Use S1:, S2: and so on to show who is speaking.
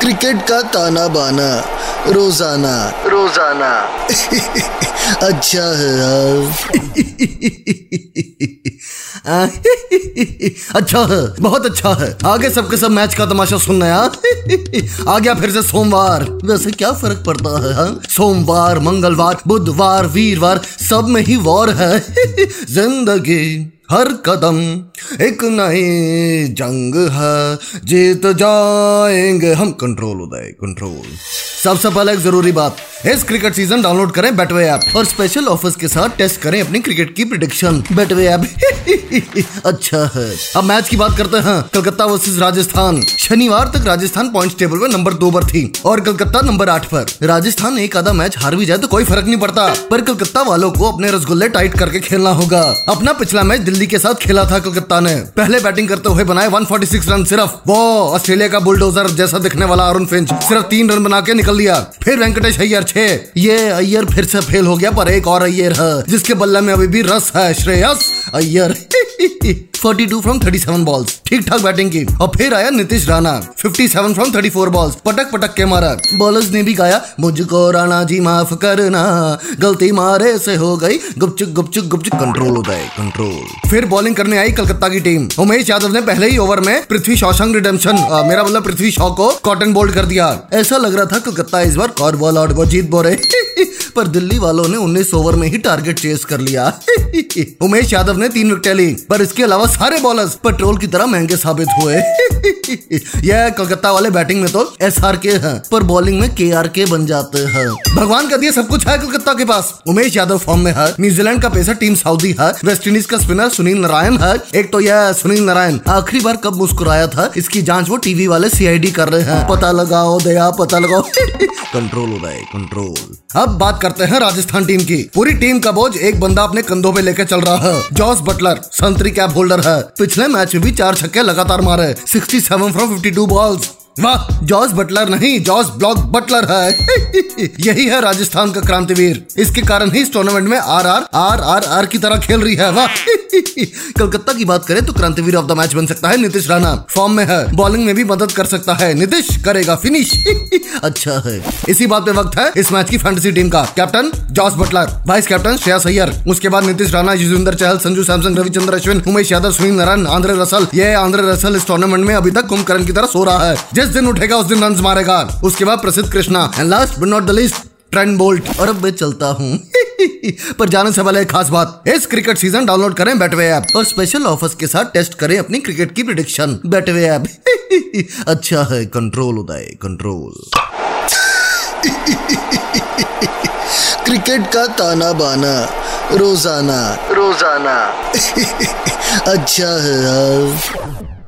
S1: Cricket का ताना बाना रोज़ाना। रोज़ाना। अच्छा है यार।
S2: अच्छा है बहुत अच्छा है। आगे सबके सब मैच का तमाशा सुनना यार आ गया फिर से सोमवार। वैसे क्या फ़र्क पड़ता है हा? सोमवार मंगलवार बुधवार वीरवार सब में ही वॉर है। ज़िंदगी। हर कदम। एक नई जंग है। जीत जाएँगे हम। कंट्रोल उदय कंट्रोल सबसे पहले एक ज़रूरी बात इस क्रिकेट सीज़न डाउनलोड करें बेटवे ऐप और स्पेशल ऑफर्स के साथ टेस्ट करें अपनी क्रिकेट की प्रिडिक्शन बेटवे ऐप। अच्छा है। अब मैच की बात करते हैं। कलकत्ता वर्सेस राजस्थान। शनिवार तक राजस्थान पॉइंट टेबल में नंबर दो पर थी और कलकत्ता नंबर आठ पर। राजस्थान एक आधा मैच हार भी जाए तो कोई फ़र्क नहीं पड़ता। पर कलकत्ता वालों को अपने रसगुल्ले टाइट करके खेलना होगा। अपना पिछला मैच दिल्ली के साथ खेला था कलकत्ता ने। पहले बैटिंग करते हुए बनाए 146 रन सिर्फ़। वो ऑस्ट्रेलिया का बुलडोजर जैसा दिखने वाला अरुण फिंच। सिर्फ़ तीन रन बना के निकल लिया फिर वेंकटेश अय्यर छह ये अय्यर फिर से फेल हो गया, पर एक और अय्यर है, जिसके बल्ले में अभी भी रस है, श्रेयस अय्यर। 42 फ्रॉम 37 बॉल्स ठीक ठाक बैटिंग की। और फिर आया नीतीश राणा। 57 फ्रॉम 34 बॉल्स पटक पटक के मारा। बॉलर्स ने भी गाया, मुझको राणा जी माफ़ करना। गलती मारे से हो गई। गुपचुक गुपचुक गुपचुक कंट्रोल होता है कंट्रोल फिर बॉलिंग करने आई कलकत्ता की टीम उमेश यादव ने पहले ही ओवर में पृथ्वी शौशंग रिडेम्पशन मेरा मतलब पृथ्वी शॉ को कॉटन बोल्ड कर दिया। ऐसा लग रहा था कलकत्ता इस बार कॉर बॉल आउट जीत बोरे। पर दिल्ली वालों ने 19 ओवर में ही टारगेट चेस कर लिया। उमेश यादव ने तीन विकेट ली। पर इसके अलावा सारे बॉलर्स पेट्रोल की तरह महँगे साबित हुए। यह कलकत्ता वाले बैटिंग में तो एस आर के है, पर बॉलिंग में के आर के बन जाते हैं। भगवान का दिया सब कुछ है कलकत्ता के पास। उमेश यादव फॉर्म में है, न्यूजीलैंड का पेसर टीम साउदी है वेस्ट इंडीज का स्पिनर सुनील नारायण है। एक तो यह सुनील नारायण, आखिरी बार कब मुस्कुराया था, इसकी जाँच वो टीवी वाले सीआईडी कर रहे हैं। पता लगाओ दया, पता लगाओ। कंट्रोल हो रहा है कंट्रोल अब बात करते हैं राजस्थान टीम की। पूरी टीम का बोझ एक बंदा अपने कंधों पे लेकर चल रहा है। जॉस बटलर, संतरी कैप होल्डर है। पिछले मैच में भी चार छक्के लगातार मारे। 67 फ्रॉम 52 बॉल्स वाह जॉस बटलर नहीं जॉस ब्लॉक बटलर है। यही है राजस्थान का क्रांतिवीर। इसके कारण ही इस टूर्नामेंट में R R R R R की तरह खेल रही है। वाह। कलकत्ता की बात करें तो क्रांतिवीर ऑफ़ द मैच बन सकता है नीतीश राणा। फॉर्म में है। बॉलिंग में भी मदद कर सकता है। नीतीश करेगा फिनिश अच्छा है। इसी बात पे वक्त है इस मैच की फैंटेसी टीम का। Captain Jos Buttler vice captain Shreyas Iyer उसके बाद Nitish Rana Yuzvendra Chahal Sanju Samson Ravichandra Ashwin Umesh Yadav Sunil Narine Andre Russell ये आंध्र रसल इस टूर्नामेंट में अभी तक कुंभकर्ण की तरह सो रहा है। जिस दिन उठेगा उस दिन रन मारेगा। उसके बाद Prasidh Krishna. And last but not the list Trent Boult और अब मैं चलता हूँ। पर जाने से पहले एक खास बात। इस क्रिकेट सीज़न डाउनलोड करें बेटवे ऐप और स्पेशल ऑफर्स के साथ टेस्ट करें अपनी क्रिकेट की प्रिडिक्शन बेटवे ऐप अच्छा है कंट्रोल उदय कंट्रोल
S1: क्रिकेट का ताना बाना रोज़ाना। रोज़ाना। अच्छा है यार